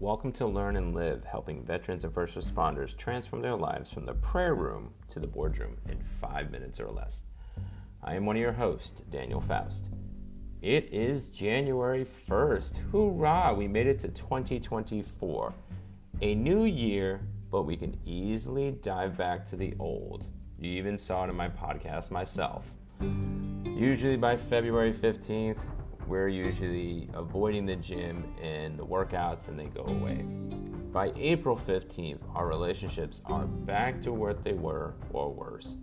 Welcome to Learn and Live, helping veterans and first responders transform their lives from the prayer room to the boardroom in five minutes or less. I am one of your hosts, Daniel Faust. It is January 1st. Hoorah! We made it to 2024. A new year, but we can easily dive back to the old. You even saw it in my podcast myself. Usually by February 15th, we're usually avoiding the gym and the workouts and they go away. By April 15th, our relationships are back to what they were or worse.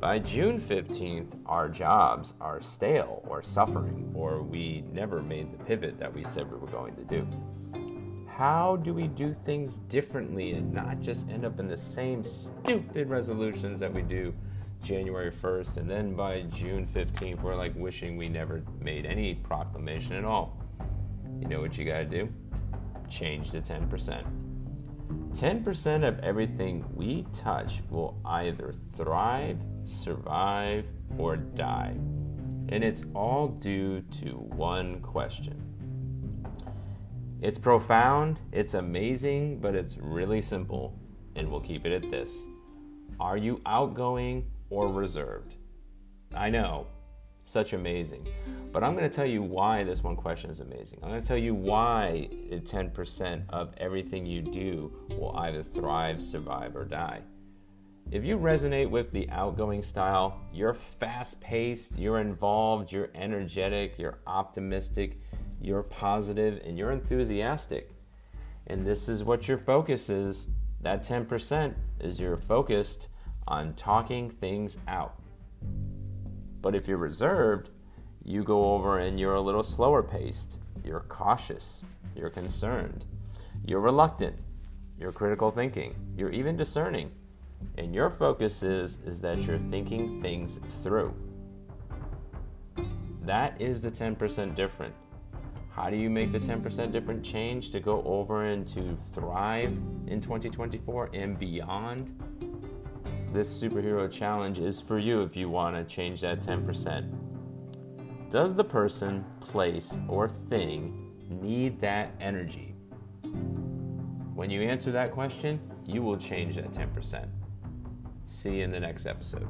By June 15th, our jobs are stale or suffering, or we never made the pivot that we said we were going to do. How do we do things differently and not just end up in the same stupid resolutions that we do January 1st, and then by June 15th, we're like wishing we never made any proclamation at all. You know what you gotta do? Change to 10%. 10% of everything we touch will either thrive, survive, or die. And it's all due to one question. It's profound, it's amazing, but it's really simple, and we'll keep it at this. Are you outgoing or reserved? I know, such amazing. But I'm going to tell you why this one question is amazing. I'm going to tell you why 10% of everything you do will either thrive, survive, or die. If you resonate with the outgoing style, you're fast paced, you're involved, you're energetic, you're optimistic, you're positive, and you're enthusiastic. And this is what your focus is. That 10% is you're focused on talking things out. But if you're reserved, you go over and you're a little slower paced. You're cautious. You're concerned. You're reluctant. You're critical thinking. You're even discerning. And your focus is, is that you're thinking things through. That is the 10% different. How do you make the 10% different change to go over and to thrive in 2024 and beyond? This superhero challenge is for you if you want to change that 10%. Does the person, place, or thing need that energy? When you answer that question, you will change that 10%. See you in the next episode.